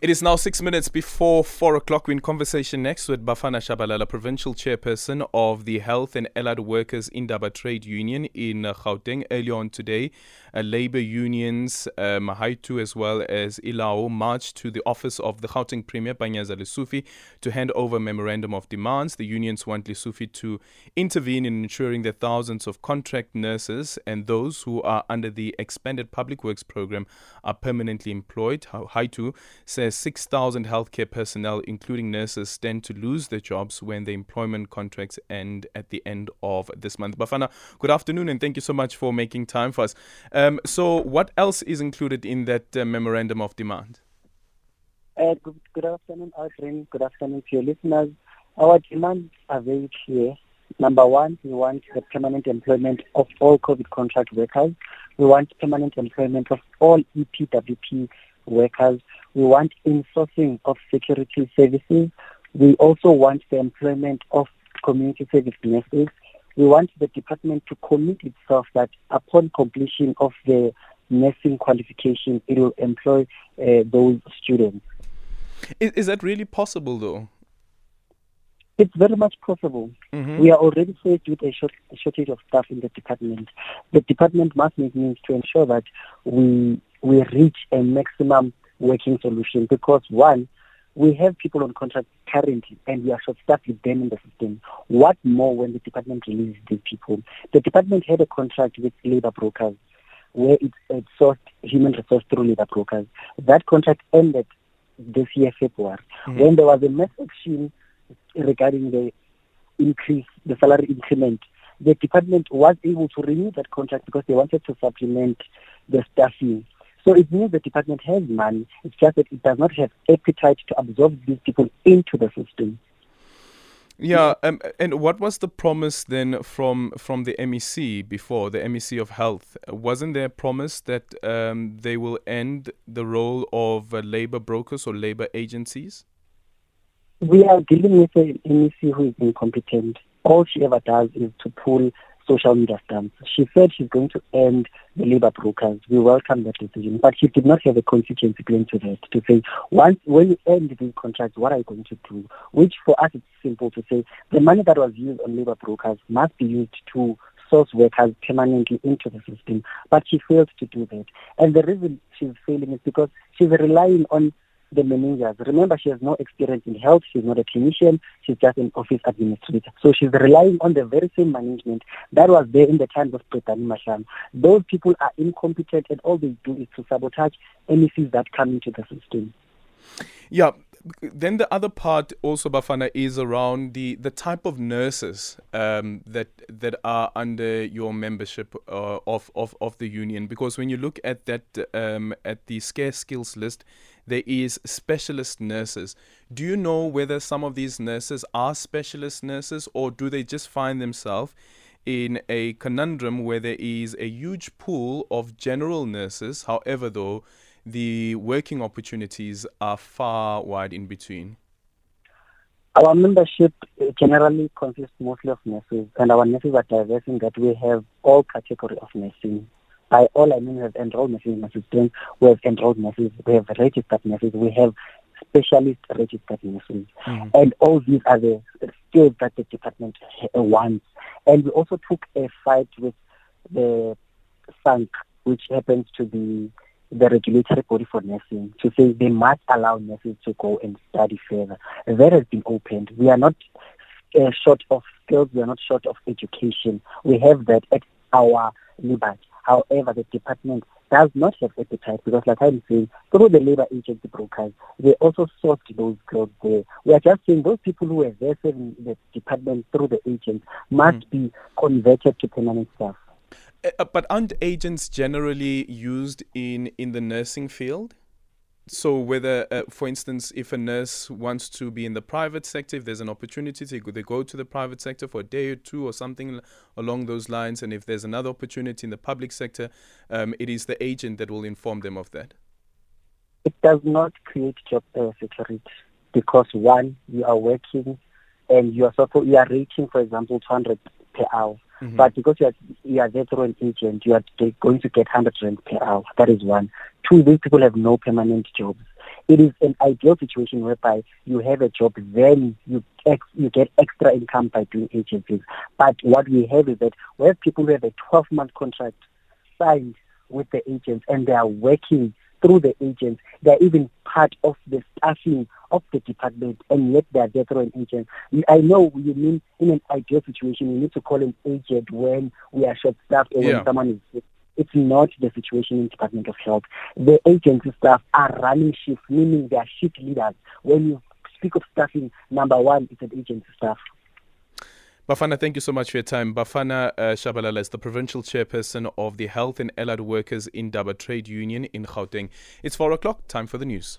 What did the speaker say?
It is now six minutes before four o'clock. We're in conversation next with Bafana Tshabalala, provincial chairperson of the Health and Allied Workers Indaba Trade Union in Gauteng. Earlier on today, uh, labor unions, um, Haitu as well as ILAWU, marched to the office of the Gauteng Premier, Panyaza Lesufi, to hand over a memorandum of demands. The unions want Lesufi to intervene in ensuring that thousands of contract nurses and those who are under the expanded public works program are permanently employed. Haitu says 6,000 healthcare personnel, including nurses, stand to lose their jobs when the employment contracts end at the end of this month. Bafana, good afternoon and thank you so much for making time for us. Um, so, what else is included in that uh, memorandum of demand? Uh, good, good afternoon, Aldrin. Good afternoon to your listeners. Our demands are very clear. Number one, we want the permanent employment of all COVID contract workers. We want permanent employment of all EPWP workers. We want insourcing of security services. We also want the employment of community service nurses. We want the department to commit itself that upon completion of the nursing qualification, it will employ uh, those students. Is, is that really possible, though? It's very much possible. Mm-hmm. We are already faced with a, short, a shortage of staff in the department. The department must make means to ensure that we we reach a maximum working solution because one, we have people on contract currently and we are short staffed with them in the system. What more when the department releases these people? The department had a contract with labor brokers where it, it sourced human resource through labor brokers. That contract ended this year, February, mm-hmm. when there was a massive scheme regarding the increase, the salary increment. The department was able to renew that contract because they wanted to supplement the staffing so it means the department has money. It's just that it does not have appetite to absorb these people into the system. Yeah, um, and what was the promise then from from the MEC before the MEC of Health? Wasn't there a promise that um, they will end the role of uh, labor brokers or labor agencies? We are dealing with an MEC who is incompetent. All she ever does is to pull social media stamps. She said she's going to end the labor brokers. We welcome that decision, but she did not have a constituency plan to that to say once when you end these contracts, what are you going to do? Which for us it's simple to say the money that was used on labor brokers must be used to source workers permanently into the system, but she failed to do that. And the reason she's failing is because she's relying on the managers. Remember, she has no experience in health. She's not a clinician. She's just an office administrator. So she's relying on the very same management that was there in the times of Pretani Masham. Those people are incompetent and all they do is to sabotage anything that come into the system. Yeah. Then the other part also, Bafana, is around the, the type of nurses um, that that are under your membership uh, of, of of the union. Because when you look at that um, at the scarce skills list, there is specialist nurses. Do you know whether some of these nurses are specialist nurses or do they just find themselves in a conundrum where there is a huge pool of general nurses, however, though, the working opportunities are far wide in between? Our membership eh, generally consists mostly of nurses, and our nurses are diverse in that we have all category of nursing. By all I mean we have enrolled nurses in the system, we have enrolled nurses, we have registered nurses, we have specialist registered nurses. Mm. And all these are the skills that the department wants. And we also took a fight with the SANC, which happens to be the regulatory body for nursing, to say they must allow nurses to go and study further. That has been opened. We are not uh, short of skills, we are not short of education. We have that at our liberty. However, the department does not have appetite because, like I'm saying, through the labor agency brokers, they also sought those girls there. We are just saying those people who are there serving the department through the agents must mm. be converted to permanent staff. Uh, but aren't agents generally used in, in the nursing field? So whether, uh, for instance, if a nurse wants to be in the private sector, if there's an opportunity, to, they go to the private sector for a day or two or something along those lines. And if there's another opportunity in the public sector, um, it is the agent that will inform them of that. It does not create job security because one, you are working and you are supposed, you are rating, for example, 200 per hour. Mm-hmm. But because you are, you are there through an agent, you are going to get 100 rand per hour. That is one. Two, these people have no permanent jobs. It is an ideal situation whereby you have a job, then you ex- you get extra income by doing agencies. But what we have is that we have people who have a 12 month contract signed with the agents and they are working through the agents. They're even part of the staffing of the department and yet they're there through an agent. I know you mean in an ideal situation you need to call an agent when we are short staffed or yeah. when someone is sick. It's not the situation in the Department of Health. The agency staff are running shifts, meaning they are shift leaders. When you speak of staffing, number one, it's an agency staff. Bafana, thank you so much for your time. Bafana uh, Tshabalala is the provincial chairperson of the Health and Allied Workers Indaba Trade Union in Gauteng. It's 4 o'clock, time for the news.